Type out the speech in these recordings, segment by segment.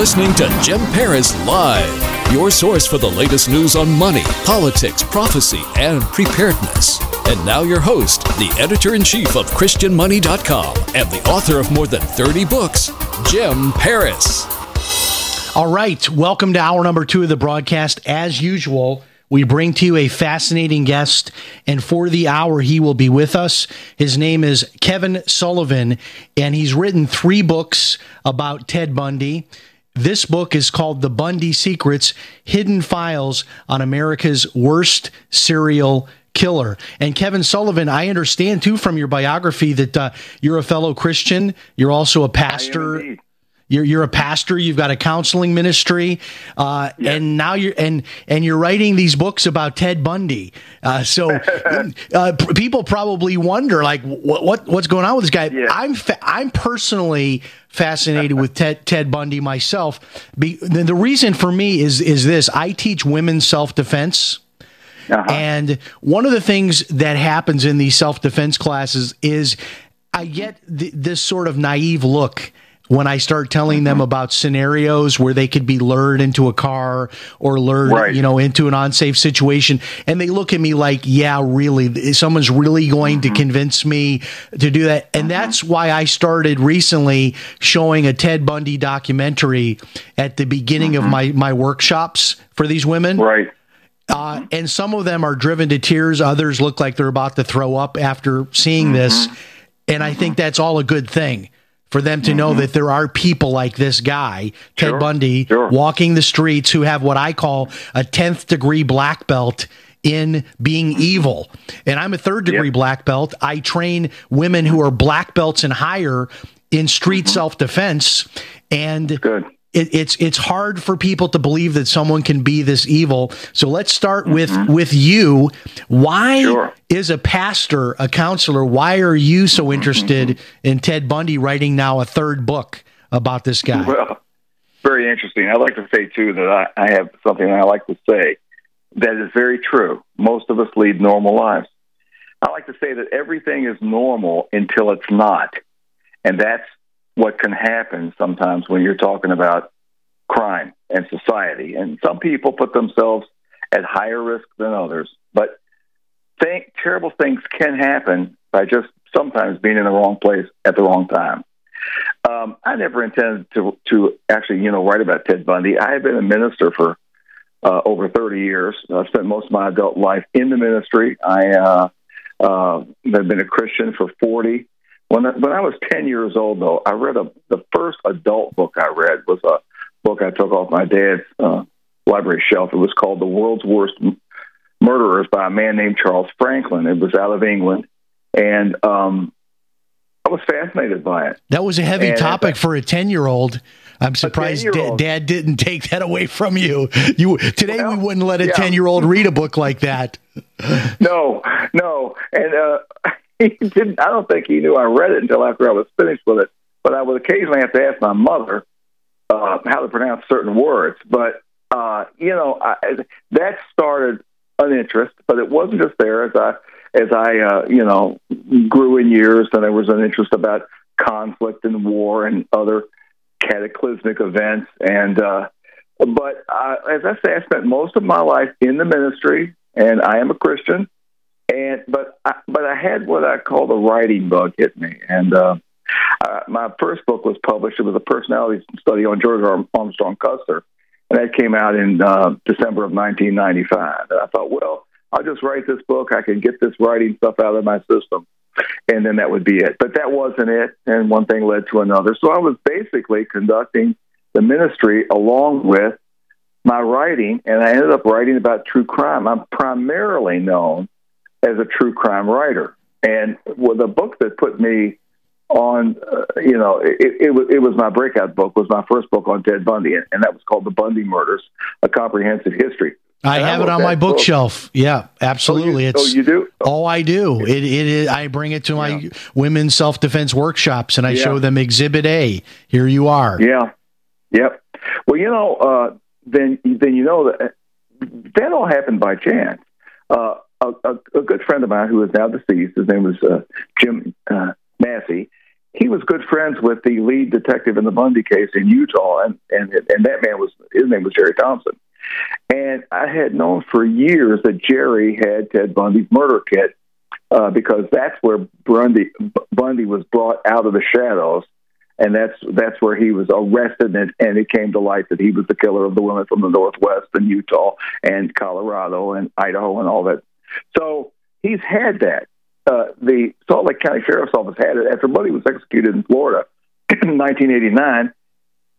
listening to Jim Paris Live, your source for the latest news on money, politics, prophecy, and preparedness. And now, your host, the editor in chief of ChristianMoney.com and the author of more than 30 books, Jim Paris. All right, welcome to hour number two of the broadcast. As usual, we bring to you a fascinating guest, and for the hour, he will be with us. His name is Kevin Sullivan, and he's written three books about Ted Bundy. This book is called The Bundy Secrets Hidden Files on America's Worst Serial Killer. And Kevin Sullivan, I understand too from your biography that uh, you're a fellow Christian. You're also a pastor. You're, you're a pastor. You've got a counseling ministry, uh, and now you're and and you're writing these books about Ted Bundy. Uh, so uh, p- people probably wonder, like, what, what what's going on with this guy? Yeah. I'm fa- I'm personally fascinated with Ted Ted Bundy myself. Be, the, the reason for me is is this: I teach women self defense. Uh-huh. And one of the things that happens in these self defense classes is I get th- this sort of naive look when I start telling Mm-hmm. them about scenarios where they could be lured into a car or lured, Right. you know, into an unsafe situation. And they look at me like, yeah, really, someone's really going Mm-hmm. to convince me to do that. And that's why I started recently showing a Ted Bundy documentary at the beginning of my, my workshops for these women. Mm-hmm. Right. Uh, and some of them are driven to tears. Others look like they're about to throw up after seeing this. And I think that's all a good thing for them to know mm-hmm. that there are people like this guy, Ted Sure, Bundy, sure. walking the streets who have what I call a 10th degree black belt in being evil. And I'm a third degree Yep. black belt. I train women who are black belts and higher in street mm-hmm. self defense. And Good. It, it's it's hard for people to believe that someone can be this evil. So let's start with mm-hmm. with you. Why Sure. is a pastor, a counselor, why are you so mm-hmm. interested in Ted Bundy writing now a third book about this guy? Well, very interesting. I'd like to say, too, that I, I have something I like to say that is very true. Most of us lead normal lives. I like to say that everything is normal until it's not. And that's what can happen sometimes when you're talking about crime and society. And some people put themselves at higher risk than others. But think, terrible things can happen by just sometimes being in the wrong place at the wrong time. Um, I never intended to to actually, you know, write about Ted Bundy. I have been a minister for uh, over 30 years. I've spent most of my adult life in the ministry. I uh, uh, have been a Christian for 40. When I, when I was 10 years old, though, I read a the first adult book I read was a book I took off my dad's uh, library shelf. It was called The World's Worst Murderers by a man named Charles Franklin. It was out of England, and um, I was fascinated by it. That was a heavy And- topic for a 10 year old. I'm surprised da- dad didn't take that away from you. You today Well, we wouldn't let a 10 year old read a book like that. No, no, and uh, he didn't. I don't think he knew I read it until after I was finished with it. But I would occasionally have to ask my mother uh, how to pronounce certain words. But uh, you know, I, that started an interest, but it wasn't just there. As I as I uh, you know grew in years, then there was an interest about conflict and war and other cataclysmic events. And uh, but uh, as I say, I spent most of my life in the ministry, and I am a Christian. And but I, but I had what I call the writing bug hit me, and uh, uh, my first book was published. It was a personality study on George Armstrong Custer, and that came out in uh, December of 1995. And I thought, well, I'll just write this book. I can get this writing stuff out of my system, and then that would be it. But that wasn't it, and one thing led to another. So I was basically conducting the ministry along with my writing, and I ended up writing about true crime. I'm primarily known as a true crime writer, and with a book that put me on, uh, you know, it, it, was it was my breakout book. Was my first book on Ted Bundy, and, that was called The Bundy Murders: A Comprehensive History. I and have I it on my bookshelf. Book. Yeah, absolutely. Oh, you, it's, oh, you do? Oh, I do. It, it is. I bring it to my yeah. women's self defense workshops, and I yeah. show them Exhibit A. Here you are. Yeah. Yep. Well, you know, uh, then then you know that that all happened by chance. Uh, a, a, a, good friend of mine who is now deceased, his name was uh, Jim uh, Massey. He was good friends with the lead detective in the Bundy case in Utah, and and and that man was his name was Jerry Thompson. And I had known for years that Jerry had Ted Bundy's murder kit uh, because that's where Bundy Bundy was brought out of the shadows and that's that's where he was arrested, and, and it came to light that he was the killer of the women from the Northwest and Utah and Colorado and Idaho and all that. So he's had that. Uh, the Salt Lake County Sheriff's Office had it after Bundy was executed in Florida in 1989.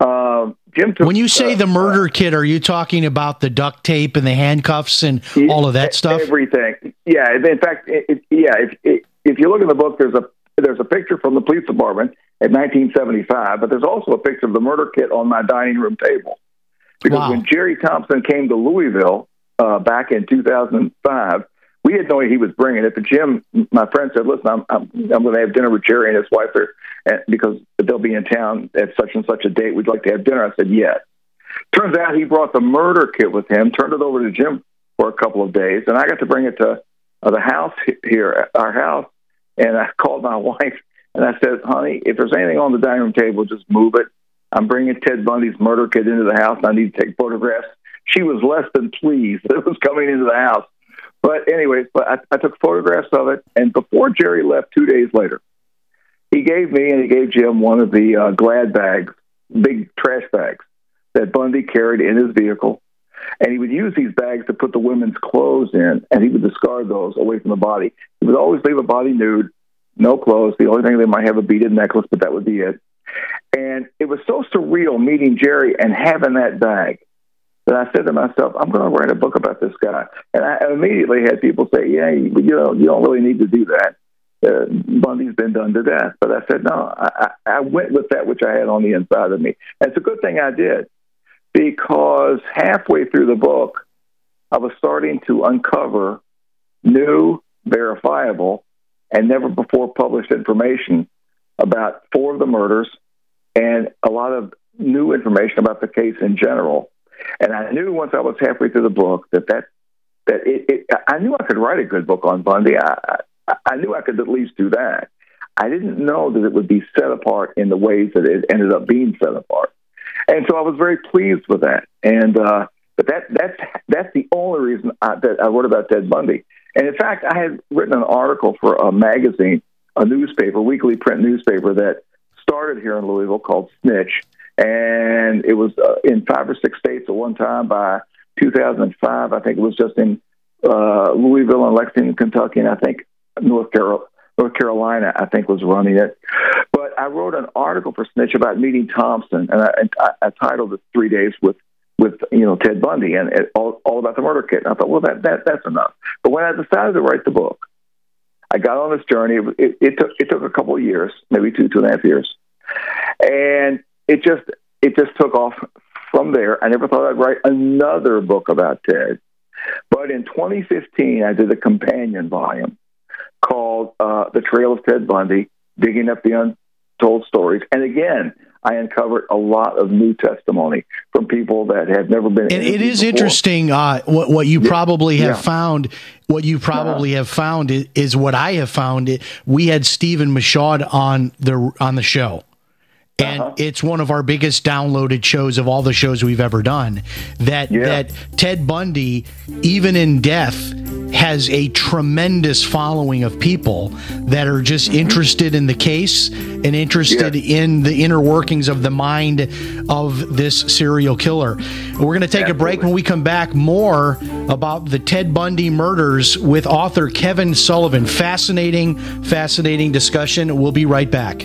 Uh, Jim took, when you say uh, the murder kit, are you talking about the duct tape and the handcuffs and all of that stuff? Everything. Yeah. In fact, it, it, yeah. If, if you look in the book, there's a there's a picture from the police department in 1975, but there's also a picture of the murder kit on my dining room table. Because wow. when Jerry Thompson came to Louisville uh, back in 2005, we no idea he was bringing it. But Jim, my friend, said, "Listen, I'm I'm, I'm going to have dinner with Jerry and his wife there, because they'll be in town at such and such a date. We'd like to have dinner." I said, "Yes." Turns out he brought the murder kit with him, turned it over to Jim for a couple of days, and I got to bring it to uh, the house here, our house. And I called my wife and I said, honey, if there's anything on the dining room table, just move it. I'm bringing Ted Bundy's murder kit into the house and I need to take photographs. She was less than pleased that it was coming into the house. But anyways, but I, I took photographs of it. And before Jerry left two days later, he gave me and he gave Jim one of the uh, glad bags, big trash bags that Bundy carried in his vehicle. And he would use these bags to put the women's clothes in, and he would discard those away from the body. He would always leave a body nude, no clothes. The only thing they might have a beaded necklace, but that would be it. And it was so surreal meeting Jerry and having that bag that I said to myself, I'm going to write a book about this guy. And I immediately had people say, Yeah, you, you know, you don't really need to do that. Uh, Bundy's been done to death. But I said, No, I, I went with that which I had on the inside of me. And it's a good thing I did because halfway through the book, I was starting to uncover new, verifiable, and never before published information about four of the murders and a lot of new information about the case in general. And I knew once I was halfway through the book that that, that it, it I knew I could write a good book on Bundy. I, I, I knew I could at least do that. I didn't know that it would be set apart in the ways that it ended up being set apart. And so I was very pleased with that. And uh, but that that's that's the only reason I, that I wrote about Ted Bundy. And in fact, I had written an article for a magazine, a newspaper, weekly print newspaper that started here in Louisville called Snitch, and it was uh, in five or six states at one time. By 2005, I think it was just in uh, Louisville and Lexington, Kentucky, and I think North Carolina. North Carolina, I think, was running it. But I wrote an article for Snitch about meeting Thompson, and I, I, I titled it Three Days with with you know Ted Bundy and it, all, all about the murder kit. And I thought, well, that, that that's enough. But when I decided to write the book, I got on this journey. It, it, it took it took a couple of years, maybe two two and a half years, and it just it just took off from there. I never thought I'd write another book about Ted. But in 2015, I did a companion volume called uh, The Trail of Ted Bundy, Digging Up the Untold Stories. And again, I uncovered a lot of new testimony from people that had never been. And it is before. interesting. Uh, what, what you yeah. probably have yeah. found, what you probably uh-huh. have found is, is, what I have found. We had Stephen Michaud on the on the show. And uh-huh. it's one of our biggest downloaded shows of all the shows we've ever done. That yeah. that Ted Bundy, even in death, has a tremendous following of people that are just Mm-hmm. interested in the case and interested Yeah. in the inner workings of the mind of this serial killer. We're going to take a break. When we come back, more about the Ted Bundy murders with author Kevin Sullivan. Fascinating, fascinating discussion. We'll be right back.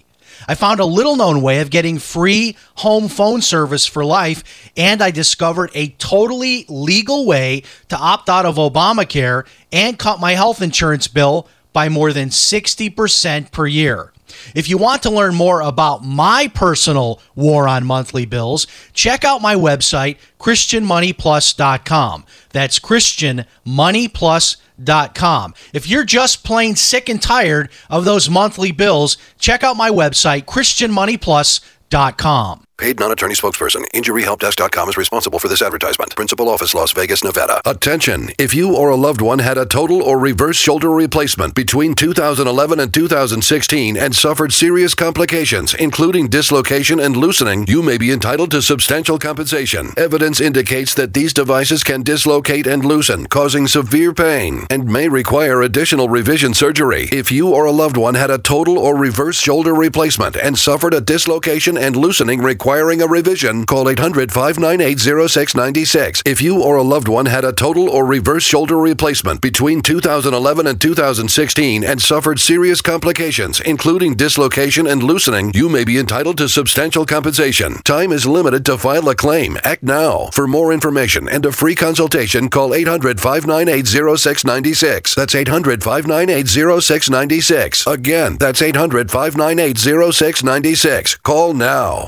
I found a little known way of getting free home phone service for life, and I discovered a totally legal way to opt out of Obamacare and cut my health insurance bill by more than 60% per year. If you want to learn more about my personal war on monthly bills, check out my website, ChristianMoneyPlus.com. That's ChristianMoneyPlus.com. If you're just plain sick and tired of those monthly bills, check out my website, ChristianMoneyPlus.com. Paid non-attorney spokesperson. InjuryHelpDesk.com is responsible for this advertisement. Principal office, Las Vegas, Nevada. Attention! If you or a loved one had a total or reverse shoulder replacement between 2011 and 2016 and suffered serious complications, including dislocation and loosening, you may be entitled to substantial compensation. Evidence indicates that these devices can dislocate and loosen, causing severe pain, and may require additional revision surgery. If you or a loved one had a total or reverse shoulder replacement and suffered a dislocation and loosening requiring a revision, call 800 598 0696. If you or a loved one had a total or reverse shoulder replacement between 2011 and 2016 and suffered serious complications, including dislocation and loosening, you may be entitled to substantial compensation. Time is limited to file a claim. Act now. For more information and a free consultation, call 800 598 0696. That's 800 598 0696. Again, that's 800 598 0696. Call now.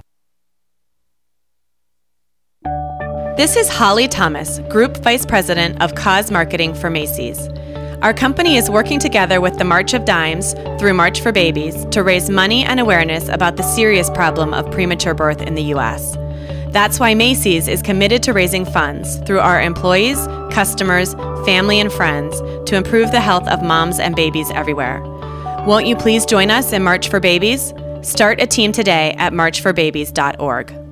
This is Holly Thomas, Group Vice President of Cause Marketing for Macy's. Our company is working together with the March of Dimes through March for Babies to raise money and awareness about the serious problem of premature birth in the U.S. That's why Macy's is committed to raising funds through our employees, customers, family, and friends to improve the health of moms and babies everywhere. Won't you please join us in March for Babies? Start a team today at marchforbabies.org.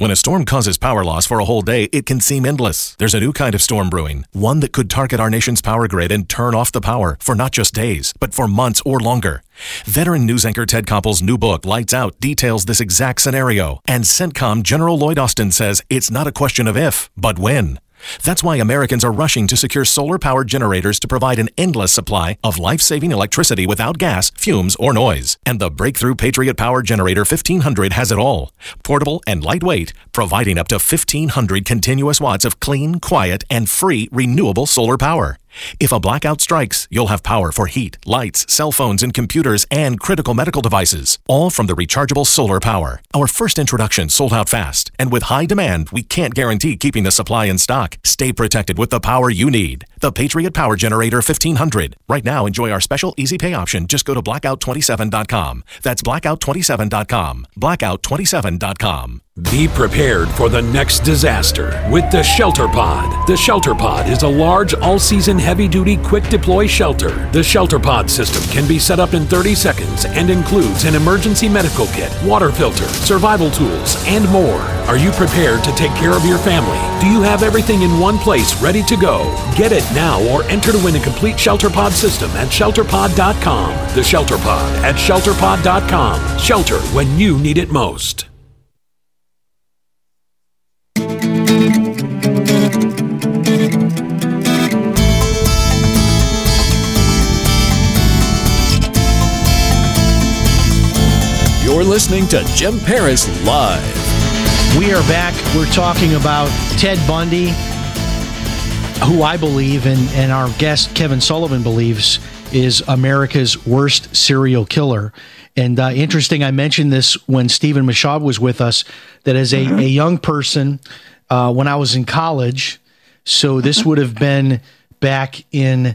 When a storm causes power loss for a whole day, it can seem endless. There's a new kind of storm brewing, one that could target our nation's power grid and turn off the power for not just days, but for months or longer. Veteran news anchor Ted Koppel's new book, Lights Out, details this exact scenario. And CENTCOM General Lloyd Austin says it's not a question of if, but when. That's why Americans are rushing to secure solar powered generators to provide an endless supply of life saving electricity without gas, fumes, or noise. And the breakthrough Patriot Power Generator 1500 has it all. Portable and lightweight, providing up to 1500 continuous watts of clean, quiet, and free renewable solar power. If a blackout strikes, you'll have power for heat, lights, cell phones, and computers, and critical medical devices, all from the rechargeable solar power. Our first introduction sold out fast, and with high demand, we can't guarantee keeping the supply in stock. Stay protected with the power you need. The Patriot Power Generator 1500. Right now, enjoy our special easy pay option. Just go to blackout27.com. That's blackout27.com. Blackout27.com. Be prepared for the next disaster with the Shelter Pod. The Shelter Pod is a large, all season, heavy duty, quick deploy shelter. The Shelter Pod system can be set up in 30 seconds and includes an emergency medical kit, water filter, survival tools, and more. Are you prepared to take care of your family? Do you have everything in one place ready to go? Get it now or enter to win a complete Shelter Pod system at shelterpod.com. The Shelter Pod at shelterpod.com. Shelter when you need it most. You're listening to Jim Paris Live. We are back. We're talking about Ted Bundy, who I believe, and, and our guest Kevin Sullivan believes, is America's worst serial killer. And uh, interesting, I mentioned this when Stephen Michaud was with us, that as a, a young person, uh, when I was in college, So this would have been back in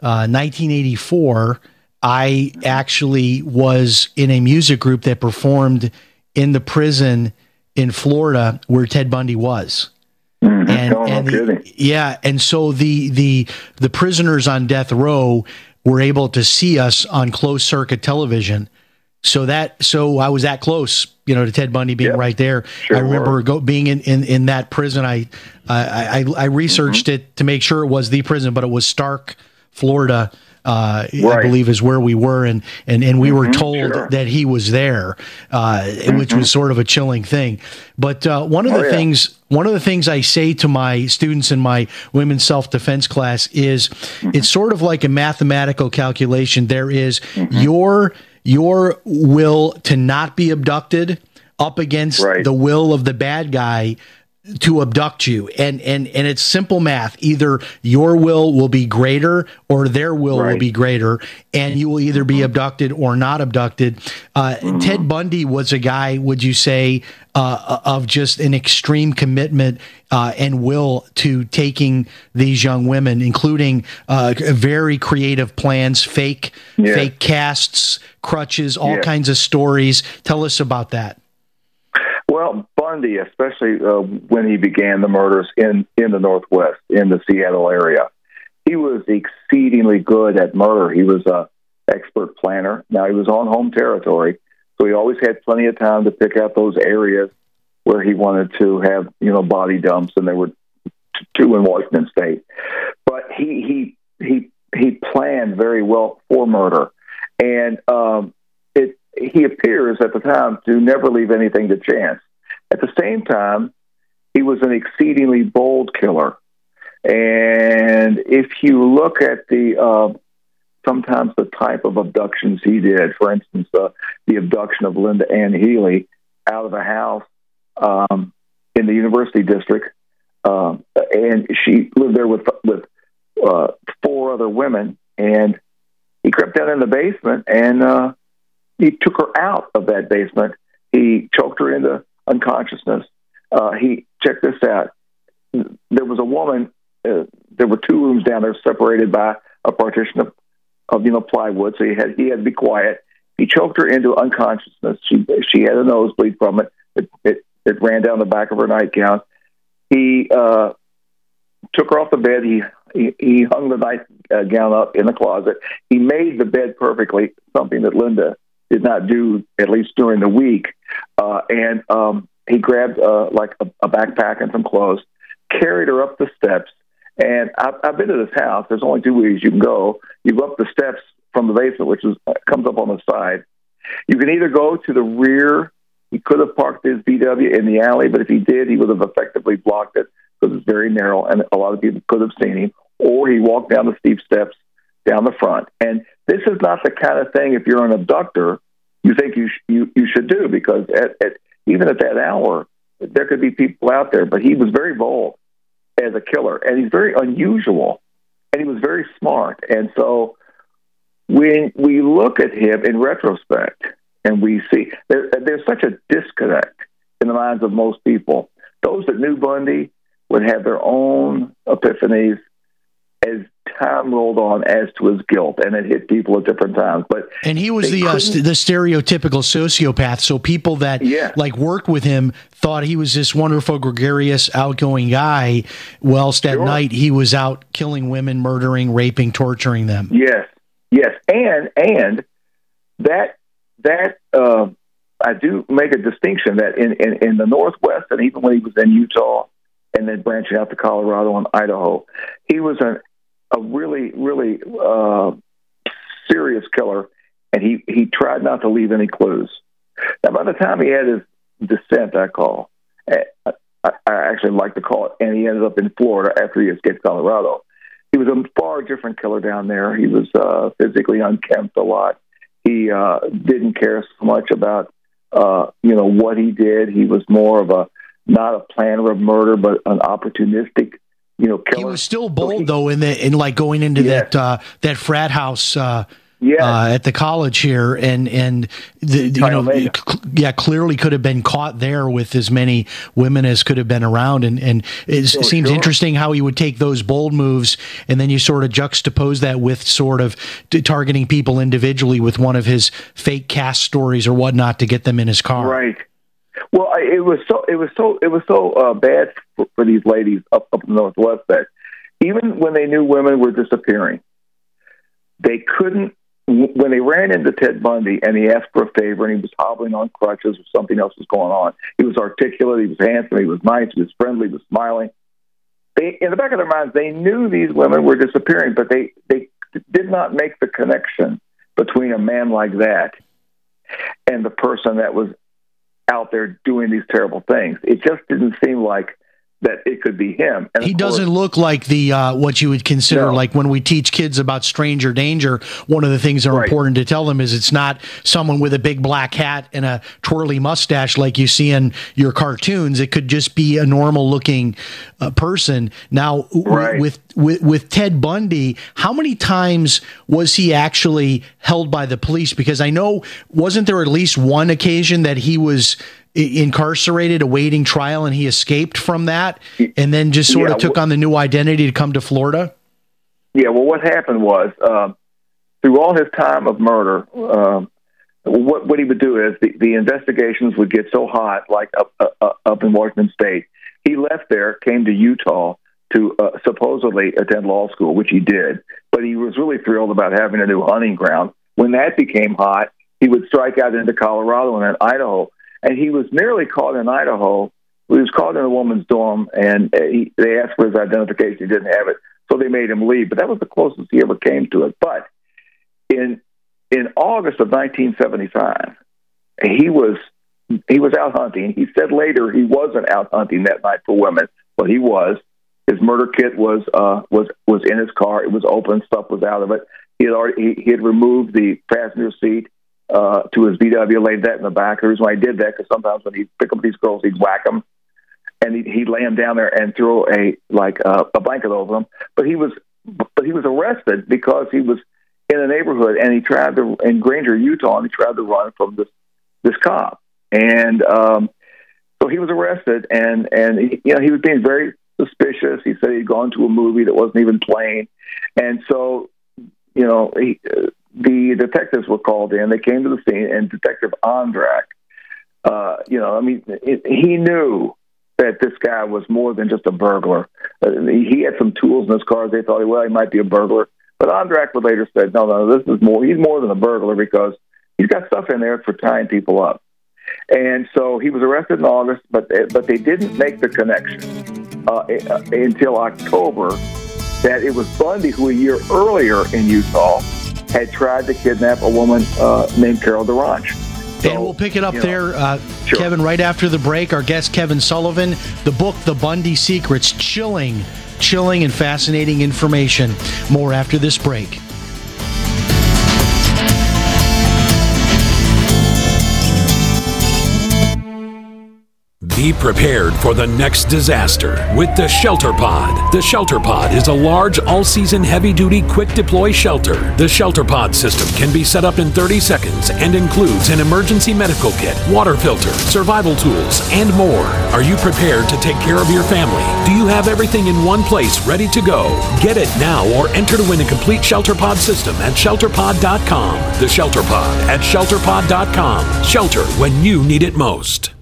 uh, 1984. I actually was in a music group that performed in the prison in Florida where Ted Bundy was. Mm-hmm. And, Oh, no and the- yeah, and so the the the prisoners on death row were able to see us on closed circuit television. So that so I was that close, you know, to Ted Bundy being Yep. right there. Sure I remember go, being in, in in that prison. I I I, I researched Mm-hmm. it to make sure it was the prison, but it was Starke, Florida. Uh, I believe is where we were, and and and we were Mhm, told sure. that he was there, uh, which was sort of a chilling thing. But uh, one of Oh, the yeah. things one of the things I say to my students in my women's self defense class is Mm-hmm. it's sort of like a mathematical calculation. There is Mm-hmm. your your will to not be abducted up against Right. the will of the bad guy to abduct you. And and and it's simple math. Either your will will be greater or their will will be greater and you will either be abducted or not abducted. Uh, ted bundy was a guy would you say uh, of just an extreme commitment uh, and will to taking these young women including uh, very creative plans fake Yeah. fake casts crutches all Yeah. kinds of stories. Tell us about that. Well, Bundy, especially uh, when he began the murders in, in the Northwest, in the Seattle area, he was exceedingly good at murder. He was a expert planner. Now he was on home territory, so he always had plenty of time to pick out those areas where he wanted to have you know body dumps, and there were two in Washington State. But he he he he planned very well for murder, and um, it he appears at the time to never leave anything to chance. At the same time, he was an exceedingly bold killer. And if you look at the uh, sometimes the type of abductions he did, for instance, uh, the abduction of Lynda Ann Healy out of a house um, in the University District, um, and she lived there with with uh, four other women, and he crept down in the basement and uh, he took her out of that basement. He choked her into unconsciousness. Uh, he check this out. There was a woman. Uh, there were two rooms down there, separated by a partition of, of you know plywood. So he had he had to be quiet. He choked her into unconsciousness. She she had a nosebleed from it. It it, it ran down the back of her nightgown. He uh, took her off the bed. He he, he hung the nightgown up in the closet. He made the bed perfectly, something that Linda did not do at least during the week. Uh, and um, he grabbed uh, like a, a backpack and some clothes, carried her up the steps. And I've, I've been to this house. There's only two ways you can go. You go up the steps from the basement, which is comes up on the side. You can either go to the rear. He could have parked his VW in the alley, but if he did, he would have effectively blocked it because it's very narrow, and a lot of people could have seen him. Or he walked down the steep steps down the front. And this is not the kind of thing. If you're an abductor, you think you sh- you you should do because at, at even at that hour, there could be people out there. But he was very bold as a killer, and he's very unusual, and he was very smart. And so when we look at him in retrospect, and we see there, there's such a disconnect in the minds of most people. Those that knew Bundy would have their own epiphanies as time rolled on as to his guilt, and it hit people at different times. But And he was the uh, st- the stereotypical sociopath. So people that Yeah. like worked with him thought he was this wonderful, gregarious, outgoing guy. Whilst at Sure. night he was out killing women, murdering, raping, torturing them. Yes, yes, and and that that uh, I do make a distinction that in, in in the Northwest, and even when he was in Utah, and then branching out to Colorado and Idaho, he was a a really really uh, serious killer, and he he tried not to leave any clues. Now, by the time he had his descent, I call. I, I I actually like to call it, and he ended up in Florida after he escaped Colorado he was a far different killer down there. He was uh, physically unkempt a lot. He uh, didn't care so much about uh, you know what he did. He was more of a not a planner of murder, but an opportunistic you know killer. He was still bold though in the in like going into Yes. that uh, that frat house uh, Yes. uh, at the college here, and and the, you know, cl- yeah, clearly could have been caught there with as many women as could have been around, and and it Sure, seems sure. interesting how he would take those bold moves, and then you sort of juxtapose that with sort of t- targeting people individually with one of his fake cast stories or whatnot to get them in his car. Right. Well, I- it was so it was so it was so uh, bad for, for these ladies up up in the northwest that even when they knew women were disappearing, they couldn't. When they ran into Ted Bundy and he asked for a favor and he was hobbling on crutches or something else was going on, he was articulate, he was handsome, he was nice, he was friendly, he was smiling. They, in the back of their minds, they knew these women were disappearing, but they they did not make the connection between a man like that and the person that was out there doing these terrible things. It just didn't seem like that it could be him. And He course- doesn't look like the uh, what you would consider No. like when we teach kids about stranger danger. One of the things that are Right. important to tell them is it's not someone with a big black hat and a twirly mustache like you see in your cartoons. It could just be a normal looking uh, person. Now, Right. with, with with Ted Bundy, how many times was he actually held by the police? Because I know wasn't there at least one occasion that he was incarcerated awaiting trial and he escaped from that and then just sort Yeah, of took on the new identity to come to Florida? Yeah, well, what happened was um, through all his time of murder, um, what what he would do is the, the investigations would get so hot, like up up, up in Washington State. He left there, came to Utah to uh, supposedly attend law school, which he did. But he was really thrilled about having a new hunting ground. When that became hot, he would strike out into Colorado and then Idaho. And he was nearly caught in Idaho. He was caught in a woman's dorm, and uh, he, they asked for his identification. He didn't have it, so they made him leave. But that was the closest he ever came to it. But in in August of 1975, he was he was out hunting. He said later he wasn't out hunting that night for women, but he was. His murder kit was uh, was was in his car. It was open. Stuff was out of it. He had already he, he had removed the passenger seat uh, to his VW, laid that in the back. The reason why he did that because sometimes when he'd pick up these girls, he'd whack them, and he'd, he'd lay them down there and throw a like uh, a blanket over them. But he was but he was arrested because he was in a neighborhood and he tried to in Granger, Utah, and he tried to run from this this cop, and um, so he was arrested, and and he, you know he was being very suspicious. He said he'd gone to a movie that wasn't even playing, and so you know he, uh, the detectives were called in. They came to the scene, and Detective Ondrak, uh, you know, I mean, it, he knew that this guy was more than just a burglar. Uh, he had some tools in his car. They thought, well, he might be a burglar. But Ondrak would later said, no, no, this is more. He's more than a burglar because he's got stuff in there for tying people up. And so he was arrested in August, but but they didn't make the connection uh, uh, until October that it was Bundy who a year earlier in Utah had tried to kidnap a woman uh, named Carol DaRonch. and we'll pick it up there, uh, sure. Kevin, right after the break. Our guest, Kevin Sullivan, the book, The Bundy Secrets, chilling, chilling, and fascinating information. More after this break. Be prepared for the next disaster with the Shelter Pod. The Shelter Pod is a large, all season, heavy duty, quick deploy shelter. The Shelter Pod system can be set up in 30 seconds and includes an emergency medical kit, water filter, survival tools, and more. Are you prepared to take care of your family? Do you have everything in one place ready to go? Get it now or enter to win a complete Shelter Pod system at shelterpod.com. The Shelter Pod at shelterpod.com. Shelter when you need it most.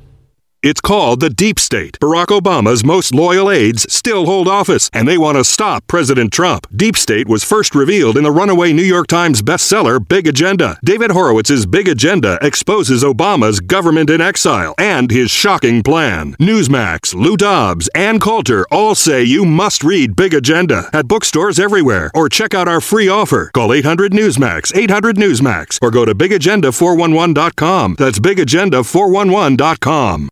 It's called the Deep State. Barack Obama's most loyal aides still hold office, and they want to stop President Trump. Deep State was first revealed in the runaway New York Times bestseller, Big Agenda. David Horowitz's Big Agenda exposes Obama's government in exile and his shocking plan. Newsmax, Lou Dobbs, and Coulter all say you must read Big Agenda at bookstores everywhere or check out our free offer. Call 800 Newsmax, 800 Newsmax, or go to bigagenda411.com. That's bigagenda411.com.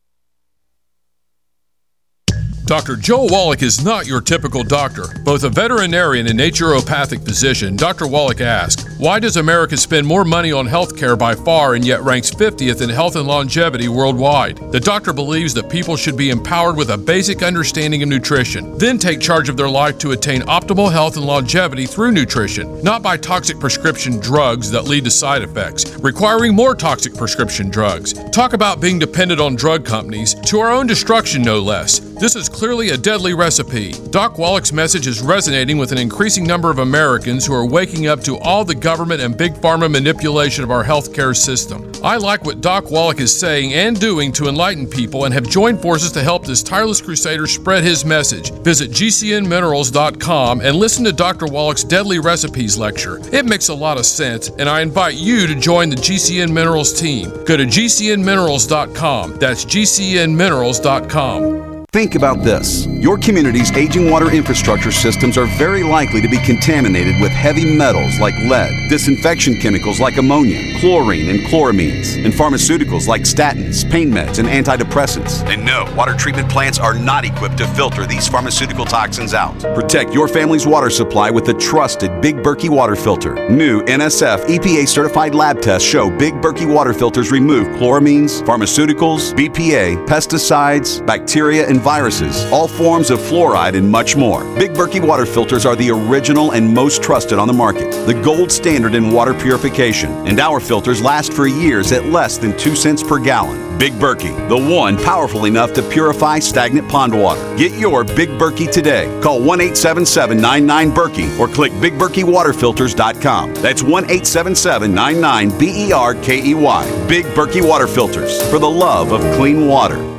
Dr. Joel Wallach is not your typical doctor. Both a veterinarian and naturopathic physician, Dr. Wallach asks, Why does America spend more money on health care by far and yet ranks 50th in health and longevity worldwide? The doctor believes that people should be empowered with a basic understanding of nutrition, then take charge of their life to attain optimal health and longevity through nutrition, not by toxic prescription drugs that lead to side effects, requiring more toxic prescription drugs. Talk about being dependent on drug companies, to our own destruction, no less. This is clearly a deadly recipe. Doc Wallach's message is resonating with an increasing number of Americans who are waking up to all the government and big pharma manipulation of our healthcare system. I like what Doc Wallach is saying and doing to enlighten people and have joined forces to help this tireless crusader spread his message. Visit GCNminerals.com and listen to Dr. Wallach's Deadly Recipes lecture. It makes a lot of sense, and I invite you to join the GCN Minerals team. Go to GCNminerals.com. That's GCNminerals.com. Think about this. Your community's aging water infrastructure systems are very likely to be contaminated with heavy metals like lead, disinfection chemicals like ammonia, chlorine and chloramines, and pharmaceuticals like statins, pain meds, and antidepressants. And no, water treatment plants are not equipped to filter these pharmaceutical toxins out. Protect your family's water supply with the trusted Big Berkey water filter. New NSF EPA certified lab tests show Big Berkey water filters remove chloramines, pharmaceuticals, BPA, pesticides, bacteria, and viruses, all forms of fluoride, and much more. Big Berkey water filters are the original and most trusted on the market, the gold standard in water purification, and our filters last for years at less than 2 cents per gallon. Big Berkey, the one powerful enough to purify stagnant pond water. Get your Big Berkey today. Call 1 877 99 Berkey or click BigBerkeyWaterFilters.com. That's 1 877 99 B E R K E Y. Big Berkey Water Filters for the love of clean water.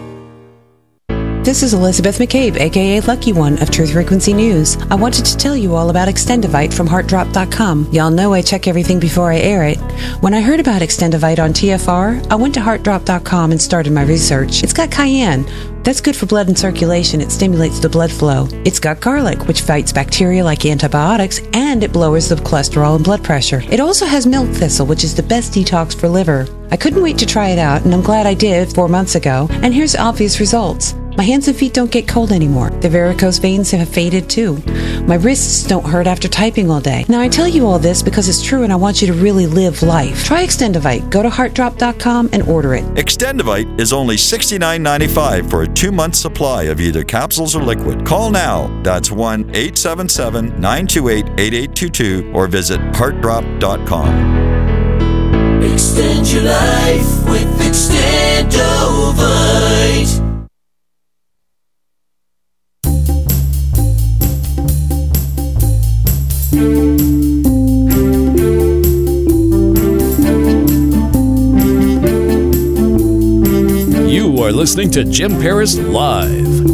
This is Elizabeth McCabe, aka Lucky One of Truth Frequency News. I wanted to tell you all about Extendivite from HeartDrop.com. Y'all know I check everything before I air it. When I heard about Extendivite on TFR, I went to HeartDrop.com and started my research. It's got cayenne. That's good for blood and circulation. It stimulates the blood flow. It's got garlic, which fights bacteria like antibiotics, and it lowers the cholesterol and blood pressure. It also has milk thistle, which is the best detox for liver. I couldn't wait to try it out, and I'm glad I did four months ago. And here's obvious results. My hands and feet don't get cold anymore. The varicose veins have faded too. My wrists don't hurt after typing all day. Now, I tell you all this because it's true and I want you to really live life. Try Extendivite. Go to heartdrop.com and order it. Extendivite is only $69.95 for a two month supply of either capsules or liquid. Call now. That's 1 877 928 8822 or visit heartdrop.com. Extend your life with Extendovite. You are listening to Jim Paris Live.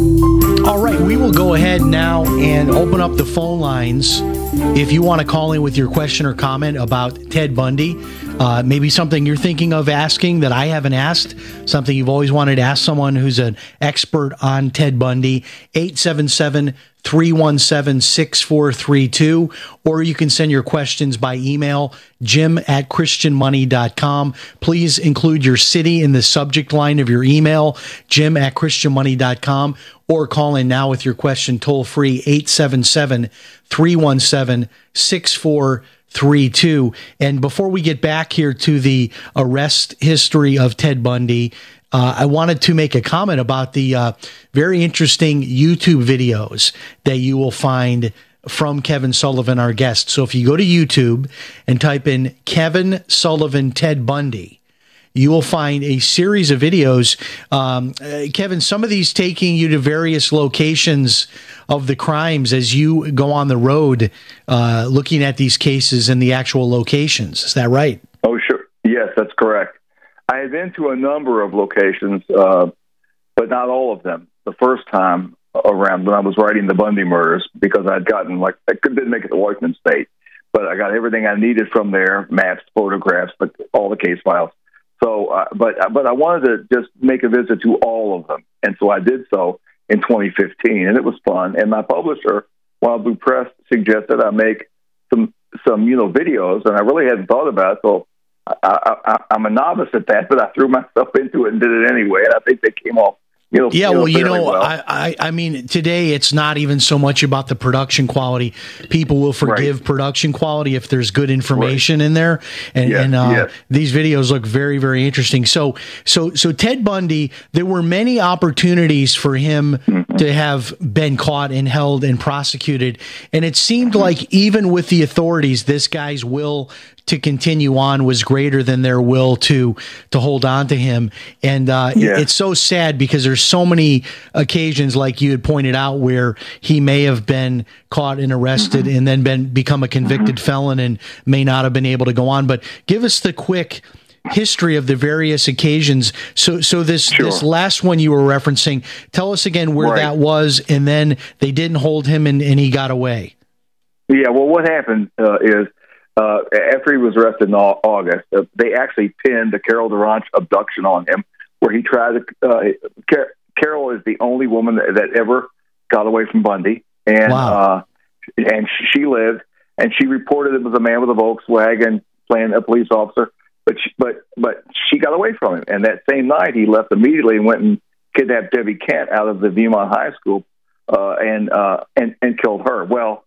All right, we will go ahead now and open up the phone lines. If you want to call in with your question or comment about Ted Bundy, uh, maybe something you're thinking of asking that I haven't asked, something you've always wanted to ask someone who's an expert on Ted Bundy, 877 317 6432, or you can send your questions by email, jim at christianmoney.com. Please include your city in the subject line of your email, jim at christianmoney.com, or call in now with your question toll free, 877 317 6432. And before we get back here to the arrest history of Ted Bundy, uh, I wanted to make a comment about the uh, very interesting YouTube videos that you will find from Kevin Sullivan, our guest. So if you go to YouTube and type in Kevin Sullivan Ted Bundy, you will find a series of videos. Um, uh, Kevin, some of these taking you to various locations of the crimes as you go on the road uh, looking at these cases and the actual locations. Is that right? Oh, sure. Yes, that's correct. I had been to a number of locations, uh, but not all of them. The first time around when I was writing the Bundy murders, because I'd gotten like I didn't make it to Washington State, but I got everything I needed from there: maps, photographs, but all the case files. So, uh, but but I wanted to just make a visit to all of them, and so I did so in 2015, and it was fun. And my publisher, Wild Blue Press, suggested I make some some you know videos, and I really hadn't thought about it. So I, I, I'm a novice at that, but I threw myself into it and did it anyway, and I think they came off You'll, yeah, you'll well, you know, well. I, I, I mean, today it's not even so much about the production quality. People will forgive production quality if there's good information in there, and, Yes, and uh, yes. these videos look very, very interesting. So, so, so Ted Bundy, there were many opportunities for him Mm-hmm. to have been caught and held and prosecuted, and it seemed Mm-hmm. like even with the authorities, this guy's will to continue on was greater than their will to to hold on to him, and uh, Yeah. it's so sad because there's so many occasions, like you had pointed out, where he may have been caught and arrested Mm-hmm. and then been become a convicted felon and may not have been able to go on. But give us the quick history of the various occasions. So, so this this last one you were referencing, tell us again where Right. that was, and then they didn't hold him and, and he got away. Yeah, well, what happened uh, is uh, after he was arrested in Au- August, uh, they actually pinned the Carol DaRonch abduction on him, where he tried to. Uh, Car- Carol is the only woman that, that ever got away from Bundy, and uh, and she lived, and she reported it was a man with a Volkswagen playing a police officer, but she, but but she got away from him, and that same night he left immediately and went and kidnapped Debbie Kent out of the Viewmont High School, uh, and uh, and and killed her. Well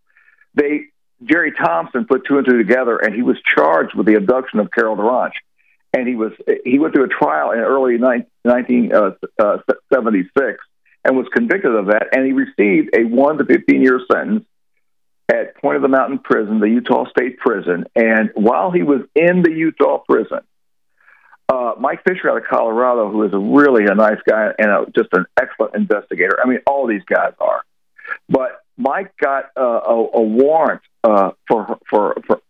they Jerry Thompson put two and two together, and he was charged with the abduction of Carol DaRonch. And he was he went through a trial in early nineteen seventy six and was convicted of that. And he received a one to fifteen year sentence at Point of the Mountain Prison, the Utah State Prison. And while he was in the Utah prison, uh, Mike Fisher out of Colorado, who is a really a nice guy and a, just an excellent investigator. I mean, all these guys are. But Mike got uh, a, a warrant uh, for, for for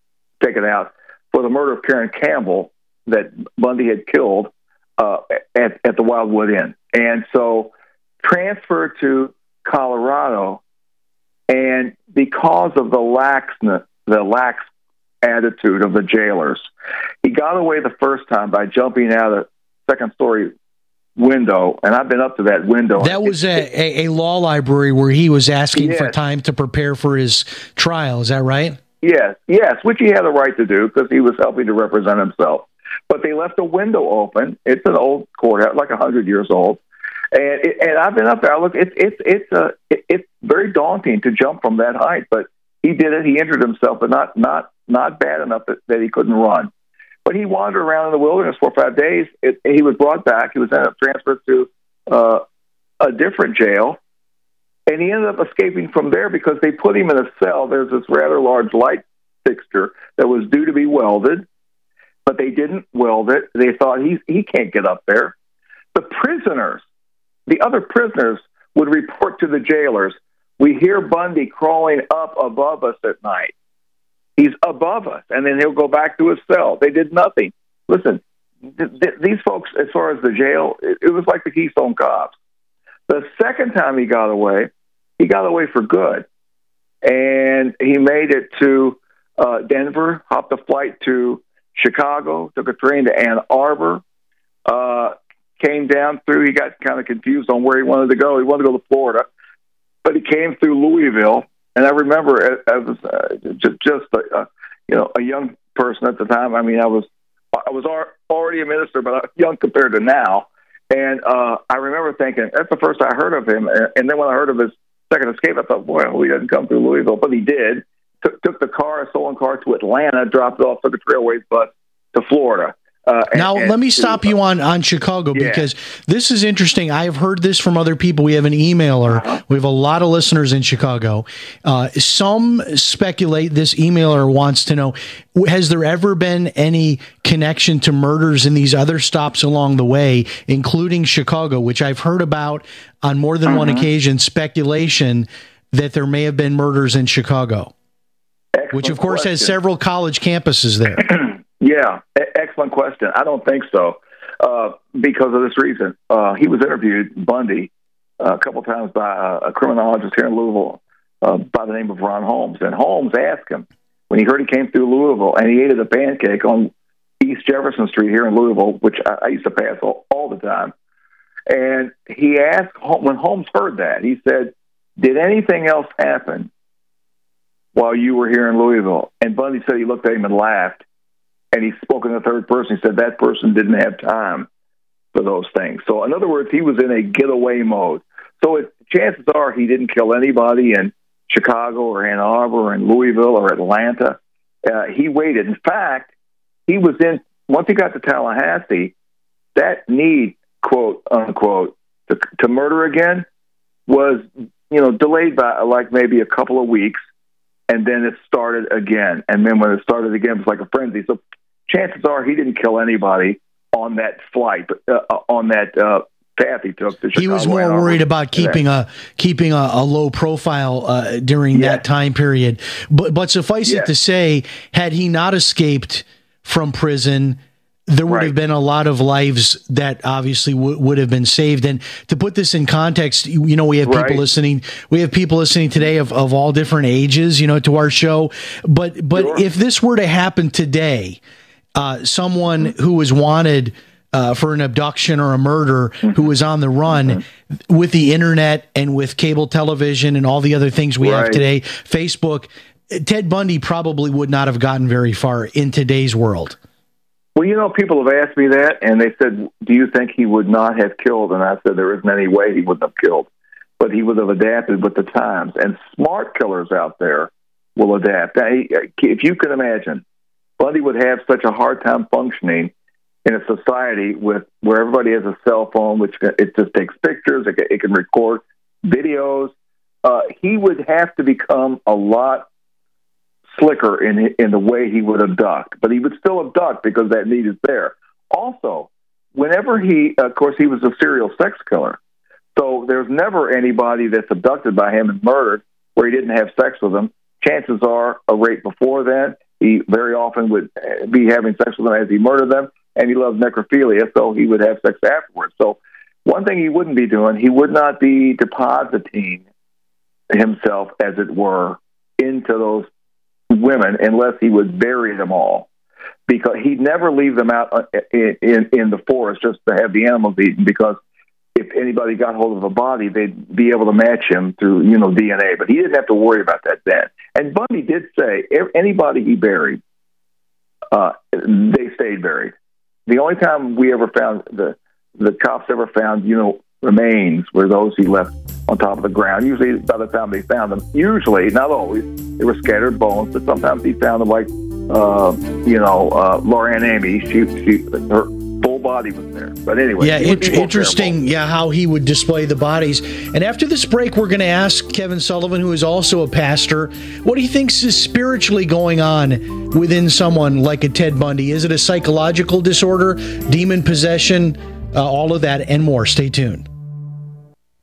taken out for the murder of Caryn Campbell that Bundy had killed uh, at at the Wildwood Inn, and so transferred to Colorado, and because of the laxness, the lax attitude of the jailers, he got away the first time by jumping out a second story window, and I've been up to that window. That was a, a, a law library where he was asking for time to prepare for his trial. Is that right? Yes, yes, which he had a right to do because he was helping to represent himself. But they left a window open. It's an old courthouse, like a hundred years old, and it, and I've been up there. I look, it's it's it's uh, it, it's very daunting to jump from that height. But he did it. He injured himself, but not not not bad enough that, that he couldn't run. But he wandered around in the wilderness for five days. It, he was brought back. He was then transferred to uh, a different jail, and he ended up escaping from there because they put him in a cell. There's this rather large light fixture that was due to be welded, but they didn't weld it. They thought he he can't get up there. The prisoners, the other prisoners, would report to the jailers. We hear Bundy crawling up above us at night. He's above us, and then he'll go back to his cell. They did nothing. Listen, th- th- these folks, as far as the jail, it, it was like the Keystone Cops. The second time he got away, he got away for good, and he made it to uh, Denver, hopped a flight to Chicago, took a train to Ann Arbor, uh, came down through. He got kind of confused on where he wanted to go. He wanted to go to Florida, but he came through Louisville. And I remember I was uh, just, just a, you know a young person at the time. I mean, I was I was already a minister, but I was young compared to now. And uh, I remember thinking that's the first I heard of him. And then when I heard of his second escape, I thought, boy, he doesn't come through Louisville, but he did. Took, took the car, a stolen car, to Atlanta, dropped it off, took a Trailways bus to Florida. Uh, and- Now, and let me to- stop you on, on Chicago Yeah. because this is interesting. I have heard this from other people. We have an emailer. Uh-huh. We have a lot of listeners in Chicago. Uh, some speculate this emailer wants to know Has there ever been any connection to murders in these other stops along the way, including Chicago, which I've heard about on more than one Uh-huh. occasion, speculation that there may have been murders in Chicago, which of course has several college campuses there. Yeah, excellent question. I don't think so uh, because of this reason. Uh, he was interviewed, Bundy, uh, a couple times by a, criminologist here in Louisville uh, by the name of Ron Holmes. And Holmes asked him when he heard he came through Louisville and he ate at a pancake on East Jefferson Street here in Louisville, which I, I used to pass all, all the time. And he asked when Holmes heard that, he said, "Did anything else happen while you were here in Louisville?" And Bundy said he looked at him and laughed and he spoke in the third person. He said that person didn't have time for those things. So, in other words, he was in a getaway mode. So, it, chances are he didn't kill anybody in Chicago or Ann Arbor or in Louisville or Atlanta. Uh, he waited. In fact, he was in, once he got to Tallahassee, that need, quote unquote, to, to murder again was, you know, delayed by like maybe a couple of weeks. And then it started again. And then when it started again, it was like a frenzy. So chances are he didn't kill anybody on that flight, uh, on that uh, path he took. To he was more worried about keeping a keeping a, a low profile uh, during that time period. But but suffice it to say, had he not escaped from prison there would right. have been a lot of lives that obviously w- would have been saved. And to put this in context, you, you know, we have people right. listening. We have people listening today of, of all different ages, you know, to our show. But but sure. if this were to happen today, uh, someone who was wanted. Uh, for an abduction or a murder, who was on the run with the internet and with cable television and all the other things we right. have today, Facebook, Ted Bundy probably would not have gotten very far in today's world. Well, you know, people have asked me that, and they said, "Do you think he would not have killed?" And I said, "There isn't any way he wouldn't have killed, but he would have adapted with the times." And smart killers out there will adapt. Now, if you can imagine, Bundy would have such a hard time functioning in a society with where everybody has a cell phone, which it just takes pictures, it can, it can record videos. Uh, he would have to become a lot slicker in in the way he would abduct, but he would still abduct because that need is there. Also, whenever he, of course, he was a serial sex killer, so there's never anybody that's abducted by him and murdered where he didn't have sex with them. Chances are a rape before then. He very often would be having sex with them as he murdered them, and he loved necrophilia, so he would have sex afterwards. So one thing he wouldn't be doing, he would not be depositing himself, as it were, into those women unless he would bury them all because he'd never leave them out uh, in, in, in the forest just to have the animals eaten because anybody got hold of a body, they'd be able to match him through, you know, DNA. But he didn't have to worry about that then. And Bundy did say anybody he buried, uh, they stayed buried. The only time we ever found the the cops ever found, you know, remains were those he left on top of the ground. Usually, by the time they found them, usually, not always, they were scattered bones, but sometimes he found them like, uh, you know, uh, Lauren Aime. She, she, her body was there. But anyway, yeah, it, interesting. Yeah, how he would display the bodies. And after this break, we're going to ask Kevin Sullivan, who is also a pastor, what he thinks is spiritually going on within someone like a Ted Bundy. Is it a psychological disorder, demon possession, uh, all of that, and more? Stay tuned.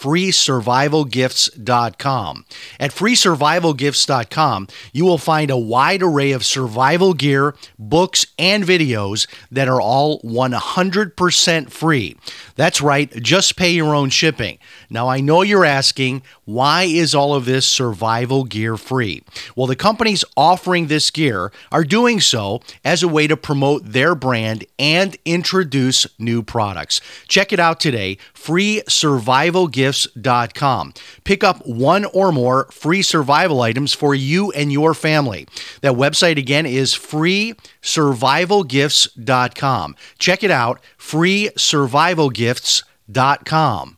freesurvivalgifts.com. At freesurvivalgifts.com, you will find a wide array of survival gear, books, and videos that are all 100% free. That's right, just pay your own shipping. Now, I know you're asking, why is all of this survival gear free? Well, the companies offering this gear are doing so as a way to promote their brand and introduce new products. Check it out today, freesurvivalgifts.com Pick up one or more free survival items for you and your family. That website again is freesurvivalgifts.com. Check it out, freesurvivalgifts.com.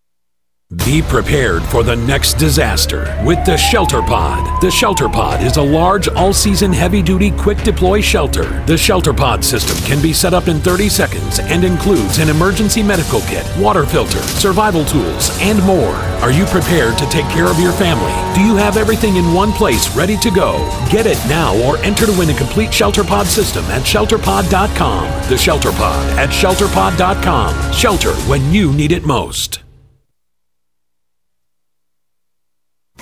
Be prepared for the next disaster with the Shelter Pod. The Shelter Pod is a large, all season, heavy duty, quick deploy shelter. The Shelter Pod system can be set up in 30 seconds and includes an emergency medical kit, water filter, survival tools, and more. Are you prepared to take care of your family? Do you have everything in one place ready to go? Get it now or enter to win a complete Shelter Pod system at shelterpod.com. The Shelter Pod at shelterpod.com. Shelter when you need it most.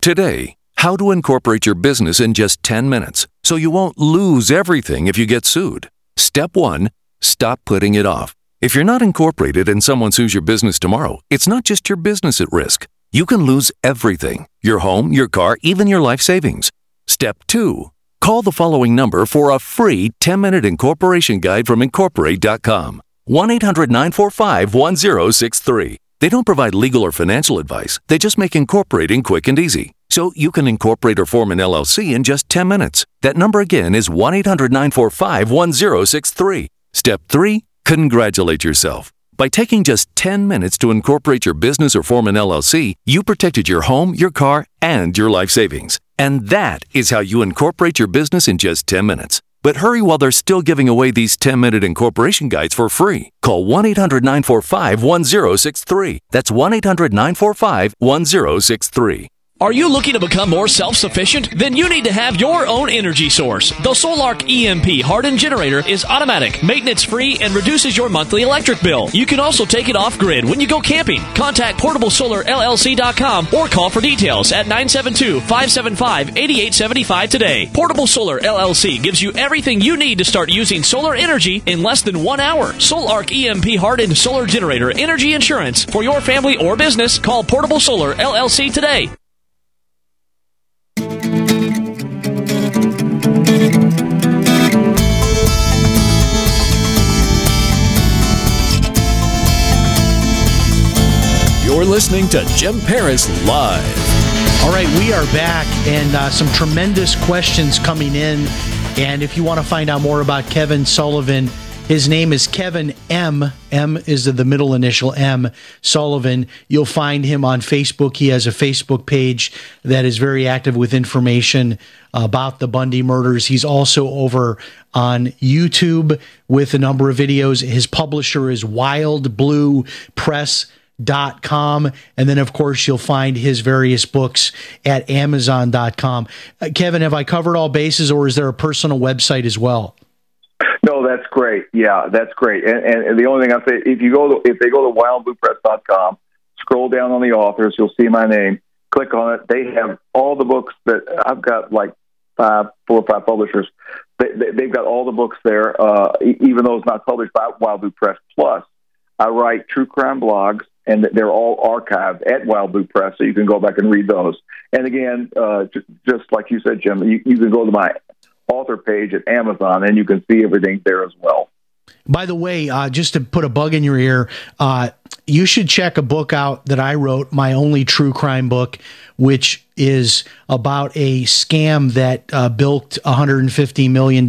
Today, how to incorporate your business in just 10 minutes so you won't lose everything if you get sued. Step 1 Stop putting it off. If you're not incorporated and someone sues your business tomorrow, it's not just your business at risk. You can lose everything your home, your car, even your life savings. Step 2 Call the following number for a free 10 minute incorporation guide from Incorporate.com 1 800 945 1063. They don't provide legal or financial advice, they just make incorporating quick and easy. So you can incorporate or form an LLC in just 10 minutes. That number again is 1 800 945 1063. Step 3 Congratulate yourself. By taking just 10 minutes to incorporate your business or form an LLC, you protected your home, your car, and your life savings. And that is how you incorporate your business in just 10 minutes. But hurry while they're still giving away these 10 minute incorporation guides for free. Call 1 800 945 1063. That's 1 800 945 1063. Are you looking to become more self sufficient? Then you need to have your own energy source. The Sol-Ark EMP hardened generator is automatic, maintenance free, and reduces your monthly electric bill. You can also take it off grid when you go camping. Contact PortableSolarLLC.com or call for details at 972 575 8875 today. Portable Solar LLC gives you everything you need to start using solar energy in less than one hour. Sol-Ark EMP hardened solar generator energy insurance for your family or business. Call Portable Solar LLC today. You're listening to Jim Paris Live. All right, we are back, and uh, some tremendous questions coming in. And if you want to find out more about Kevin Sullivan, his name is Kevin M. M is the middle initial M. Sullivan. You'll find him on Facebook. He has a Facebook page that is very active with information about the Bundy murders. He's also over on YouTube with a number of videos. His publisher is Wild Blue Press dot com and then of course you'll find his various books at amazon.com uh, kevin have i covered all bases or is there a personal website as well No, that's great. Yeah, that's great. And, and the only thing I say, if you go to, if they go to wildbluepress.com, scroll down on the authors, you'll see my name. Click on it. They have all the books that I've got, like five, four or five publishers. They, they, they've got all the books there, uh, even though it's not published by Wild Blue Press. Plus, I write true crime blogs, and they're all archived at Wild Blue Press, so you can go back and read those. And again, uh, just, like you said, Jim, you, you can go to my author page at Amazon, and you can see everything there as well. By the way, uh, just to put a bug in your ear, uh, you should check a book out that I wrote, my only true crime book, which is about a scam that uh, bilked $150 million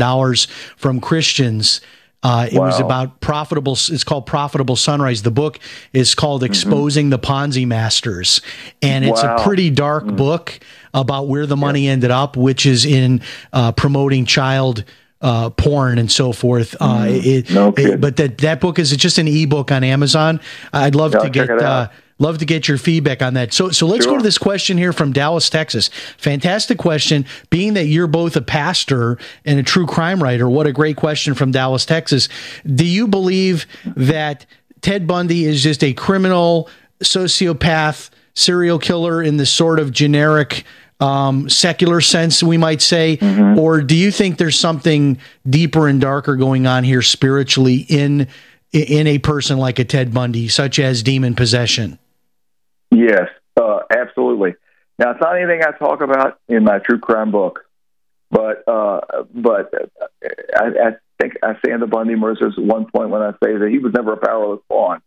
from Christians. Uh, it was about profitable. It's called Profitable Sunrise. The book is called Exposing the Ponzi Masters, and it's Wow. a pretty dark book about where the money ended up, which is in uh, promoting child uh, porn and so forth. Uh, it, it- but that that book is just an ebook on Amazon. I'd love Yeah, to get check it out. love to get your feedback on that. So so let's go to this question here from Dallas, Texas. Fantastic question. Being that you're both a pastor and a true crime writer, what a great question from Dallas, Texas. Do you believe that Ted Bundy is just a criminal, sociopath, serial killer in the sort of generic um, secular sense, we might say, Mm-hmm. or do you think there's something deeper and darker going on here spiritually in in a person like a Ted Bundy, such as demon possession? Yes, Uh, absolutely. Now, it's not anything I talk about in my true crime book, but uh, but I, I think I say in the Bundy murders at one point when I say that he was never a powerless pawn.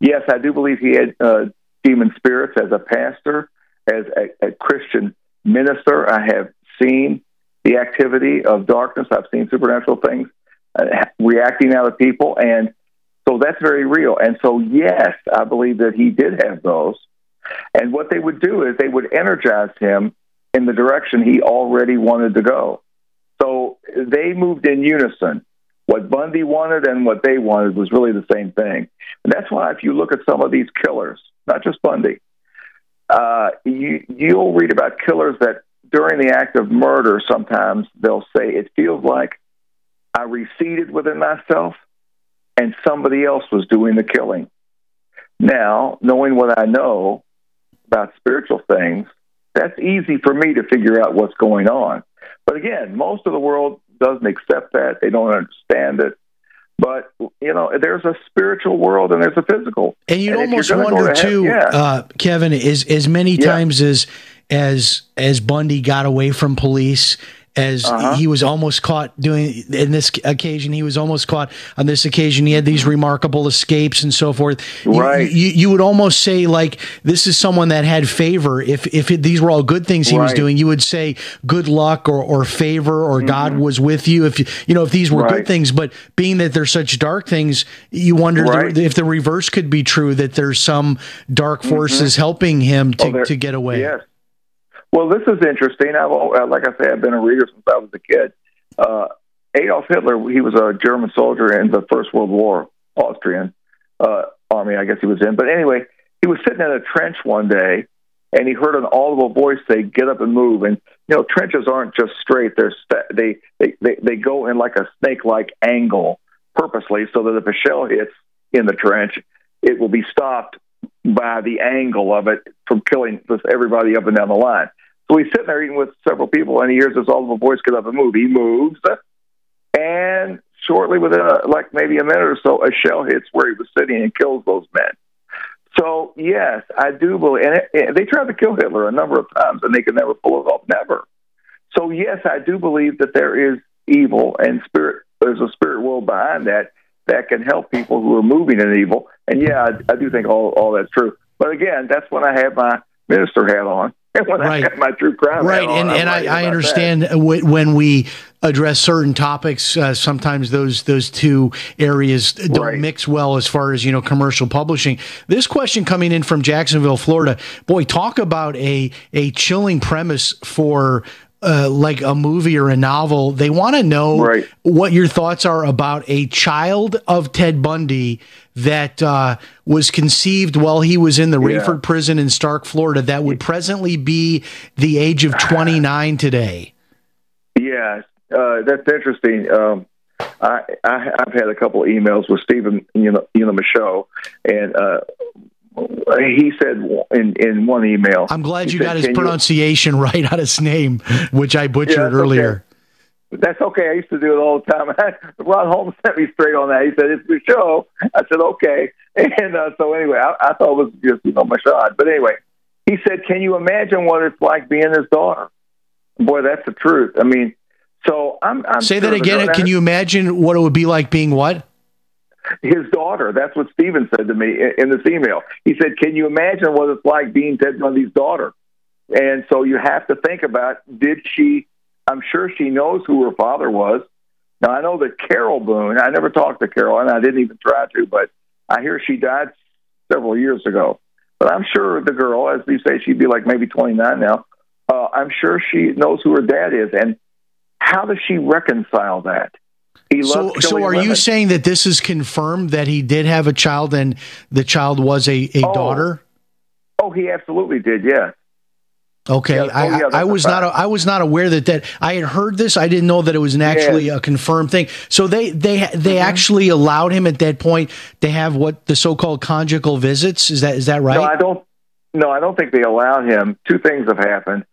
Yes, I do believe he had uh, demon spirits as a pastor, as a, a Christian minister. I have seen the activity of darkness. I've seen supernatural things uh, reacting out of people, and so that's very real. And so, yes, I believe that he did have those. And what they would do is they would energize him in the direction he already wanted to go. So they moved in unison. What Bundy wanted and what they wanted was really the same thing. And that's why, if you look at some of these killers, not just Bundy, uh, you, you'll read about killers that during the act of murder, sometimes they'll say, It feels like I receded within myself and somebody else was doing the killing. Now, knowing what I know about spiritual things, that's easy for me to figure out what's going on. But again, most of the world doesn't accept that. They don't understand it. But you know, there's a spiritual world and there's a physical. And you'd you're almost wonder to heaven- too, yeah. uh, Kevin, is as many Yeah. times as as as Bundy got away from police, as Uh-huh. he was almost caught doing in this occasion, he was almost caught on this occasion. He had these remarkable escapes and so forth. You- Right. You, you would almost say like this is someone that had favor. If if it, these were all good things he was doing, you would say good luck or or favor or God was with you. If you you know if these were Mm-hmm. Right. good things, but being that they're such dark things, you wonder the- if the reverse could be true that there's some dark forces helping him to, Oh, to get away. Yes. Well, this is interesting. I've, uh, like I say, I've been a reader since I was a kid. Uh, Adolf Hitler, he was a German soldier in the First World War, Austrian uh, army, I guess he was in. But anyway, he was sitting in a trench one day, and he heard an audible voice say, "Get up and move." And you know, trenches aren't just straight; they're sta they, they they they go in like a snake-like angle purposely, so that if a shell hits in the trench, it will be stopped by the angle of it from killing everybody up and down the line. So he's sitting there eating with several people, and he hears this audible voice get up and move. He moves, and shortly within a, like maybe a minute or so, a shell hits where he was sitting and kills those men. So yes, I do believe, and it, and they tried to kill Hitler a number of times, and they could never pull it off. Never. So yes, I do believe that there is evil and spirit. There's a spirit world behind that that can help people who are moving in evil. And yeah, I, I do think all all that's true. But again, that's when I have my minister hat on, when Right. I have my true crime Right, and, and I, I understand that. when we address certain topics, uh, sometimes those those two areas don't mix well as far as you know commercial publishing. This question coming in from Jacksonville, Florida, boy, talk about a a chilling premise for. Uh, like a movie or a novel, they want to know what your thoughts are about a child of Ted Bundy that uh, was conceived while he was in the Yeah. Raiford prison in Starke, Florida, that would presently be the age of 29 today. Yeah, uh, that's interesting. Um, I, I I've had a couple of emails with Stephen, you know, you know, Michaud, and uh, he said in in one email. I'm glad you said, got his "Can you-" pronunciation right on his name, which I butchered Yeah, earlier. That's okay. I used to do it all the time. Ron Holmes sent me straight on that. He said, "It's Michaud." I said, "Okay." And uh, so anyway, I, I thought it was just you know Michaud. But anyway, he said, "Can you imagine what it's like being his daughter?" Boy, that's the truth. I mean, so I'm. I'm Say sure that again. Can you imagine what it would be like being what? his daughter. That's what Stephen said to me in, in this email. He said, "Can you imagine what it's like being Ted Bundy's daughter?" And so you have to think about: Did she? I'm sure she knows who her father was. Now I know that Carol Boone. I never talked to Carol, and I didn't even try to, but I hear she died several years ago. But I'm sure the girl, as you say, she'd be like maybe 29 now. Uh, I'm sure she knows who her dad is, and how does she reconcile that? He So, so are you saying that this is confirmed that he did have a child and the child was a, a Oh. daughter? Oh, he absolutely did. Yes. Okay, Yeah, I, oh, yeah, that's I was not I was not aware that that I had heard this. I didn't know that it was an actually a confirmed thing. So they they they Mm-hmm. actually allowed him at that point to have what the so called conjugal visits. Is that is that right? No, I don't. No, I don't think they allowed him. Two things have happened.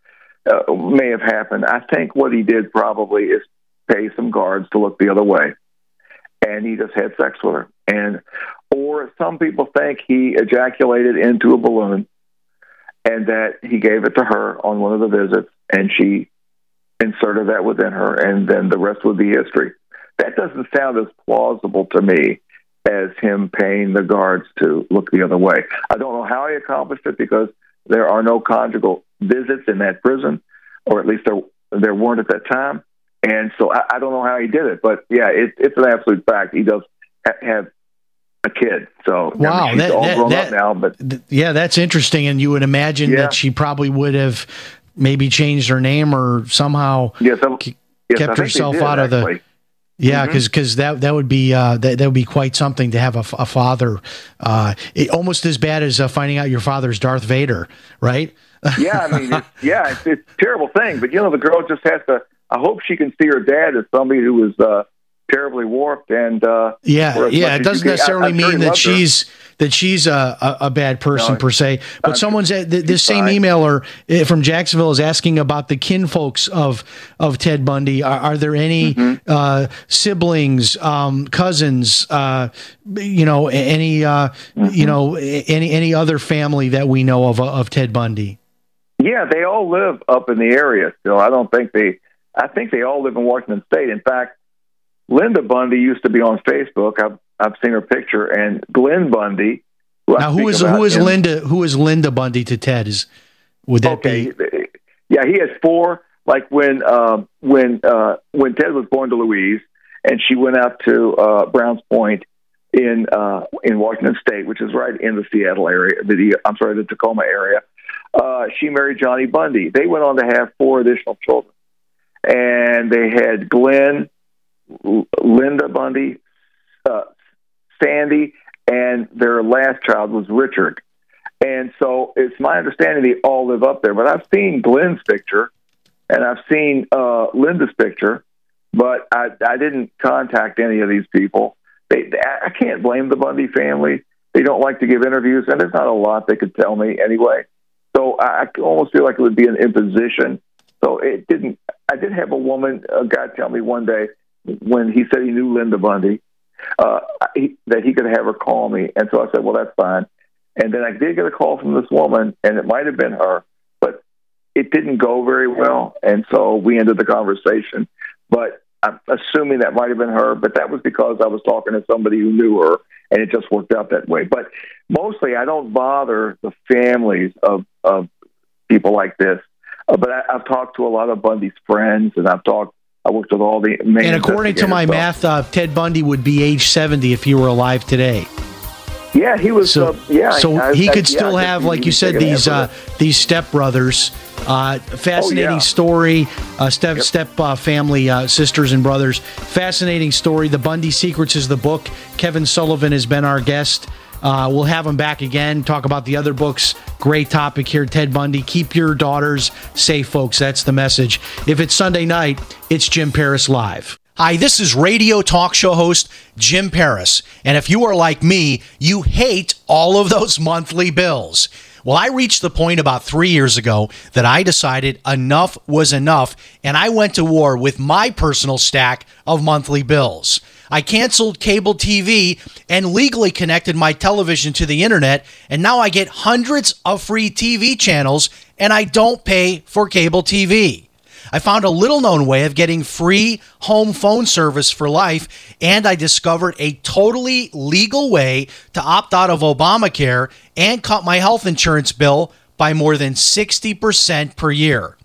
Uh, may have happened. I think what he did probably is pay some guards to look the other way, and he just had sex with her. And or some people think he ejaculated into a balloon, and that he gave it to her on one of the visits, and she inserted that within her, and then the rest would be history. That doesn't sound as plausible to me as him paying the guards to look the other way. I don't know how he accomplished it because there are no conjugal visits in that prison, or at least there there weren't at that time. And so I, I don't know how he did it, but yeah, it, it's an absolute fact. He does ha- have a kid. So I mean, Wow, she's that- all that- grown that- up now, but Th- Yeah, that's interesting. And you would imagine Yeah. that she probably would have maybe changed her name or somehow yes, yes, kept herself did, out of the. actually. Yeah, Mhm. because that that would be uh, that that would be quite something to have a father, uh, it, almost as bad as uh, finding out your father's Darth Vader, right? yeah, I mean, it's, yeah, it's, it's a terrible thing. But you know, the girl just has to. I hope she can see her dad as somebody who was uh, terribly warped and. Uh, Yeah, for as much yeah. It doesn't necessarily he mean that loved her. she's that she's a, a, a bad person No, per se. But I'm- someone's th- this same fine. emailer eh, from Jacksonville is asking about the kinfolks of of Ted Bundy. Are, are there any Mm-hmm. uh, siblings, um, cousins, uh, you know, any uh, Mm-hmm. you know any any other family that we know of of Ted Bundy? Yeah, they all live up in the area still. I don't think they. I think they all live in Washington State. In fact, Linda Bundy used to be on Facebook. I've I've seen her picture, and Glenn Bundy. Who Now, who is who is in- Linda? Who is Linda Bundy to Ted? Is would that okay. be? Yeah, he has four. Like when um, when uh, when Ted was born to Louise, and she went out to uh, Browns Point in uh, in Washington State, which is right in the Seattle area. The I'm sorry, the Tacoma area. Uh, she married Johnny Bundy. They went on to have four additional children, and they had Glenn, Linda Bundy, uh, Sandy, and their last child was Richard. And so it's my understanding they all live up there. But I've seen Glenn's picture and I've seen uh, Linda's picture, but I, I didn't contact any of these people. They, I can't blame the Bundy family. They don't like to give interviews, and there's not a lot they could tell me anyway. So I, I almost feel like it would be an imposition. So it didn't. I did have a woman, a guy, tell me one day when he said he knew Linda Bundy uh, he, that he could have her call me, and so I said, "Well, that's fine." And then I did get a call from this woman, and it might have been her, but it didn't go very well, and so we ended the conversation. But I'm assuming that might have been her, but that was because I was talking to somebody who knew her, and it just worked out that way. But mostly, I don't bother the families of of people like this. Uh, but I, I've talked to a lot of Bundy's friends, and I've talked. I worked with all the main And according to my so- math, uh, Ted Bundy would be age seventy if he were alive today. Yeah, he was. So, uh, yeah, so I- he I- could yeah, still I guess have, like you said, these uh, these stepbrothers. Uh, fascinating Oh, yeah. story. Uh, step step uh, family uh, sisters and brothers. Fascinating story. The Bundy Secrets is the book. Kevin Sullivan has been our guest. Uh, we'll have him back again. Talk about the other books. Great topic here, Ted Bundy. Keep your daughters safe, folks. That's the message. If it's Sunday night, it's Jim Paris live. Hi, this is radio talk show host Jim Paris. And if you are like me, you hate all of those monthly bills. Well, I reached the point about three years ago that I decided enough was enough, and I went to war with my personal stack of monthly bills. I canceled cable TV and legally connected my television to the internet, and now I get hundreds of free TV channels, and I don't pay for cable TV. I found a little known way of getting free home phone service for life, and I discovered a totally legal way to opt out of Obamacare and cut my health insurance bill by more than 60% per year.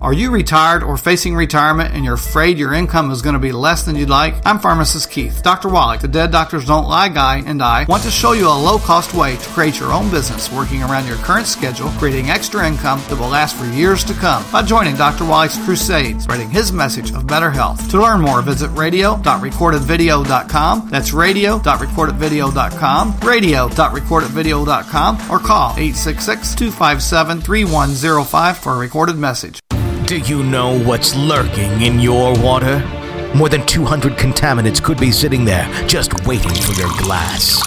Are you retired or facing retirement and you're afraid your income is going to be less than you'd like? I'm pharmacist Keith. Dr. Wallach, the Dead Doctors Don't Lie guy, and I want to show you a low cost way to create your own business working around your current schedule, creating extra income that will last for years to come by joining Dr. Wallach's crusades, spreading his message of better health. To learn more, visit radio.recordedvideo.com. That's radio.recordedvideo.com, radio.recordedvideo.com, or call 866 257 3105 for a recorded message. Do you know what's lurking in your water? More than 200 contaminants could be sitting there, just waiting for your glass.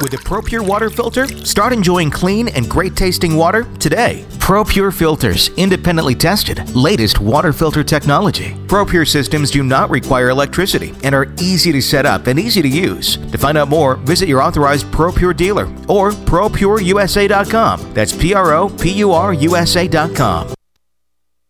With a ProPure water filter, start enjoying clean and great tasting water today. ProPure filters, independently tested, latest water filter technology. ProPure systems do not require electricity and are easy to set up and easy to use. To find out more, visit your authorized ProPure dealer or ProPureUSA.com. That's P R O P U R USA.com.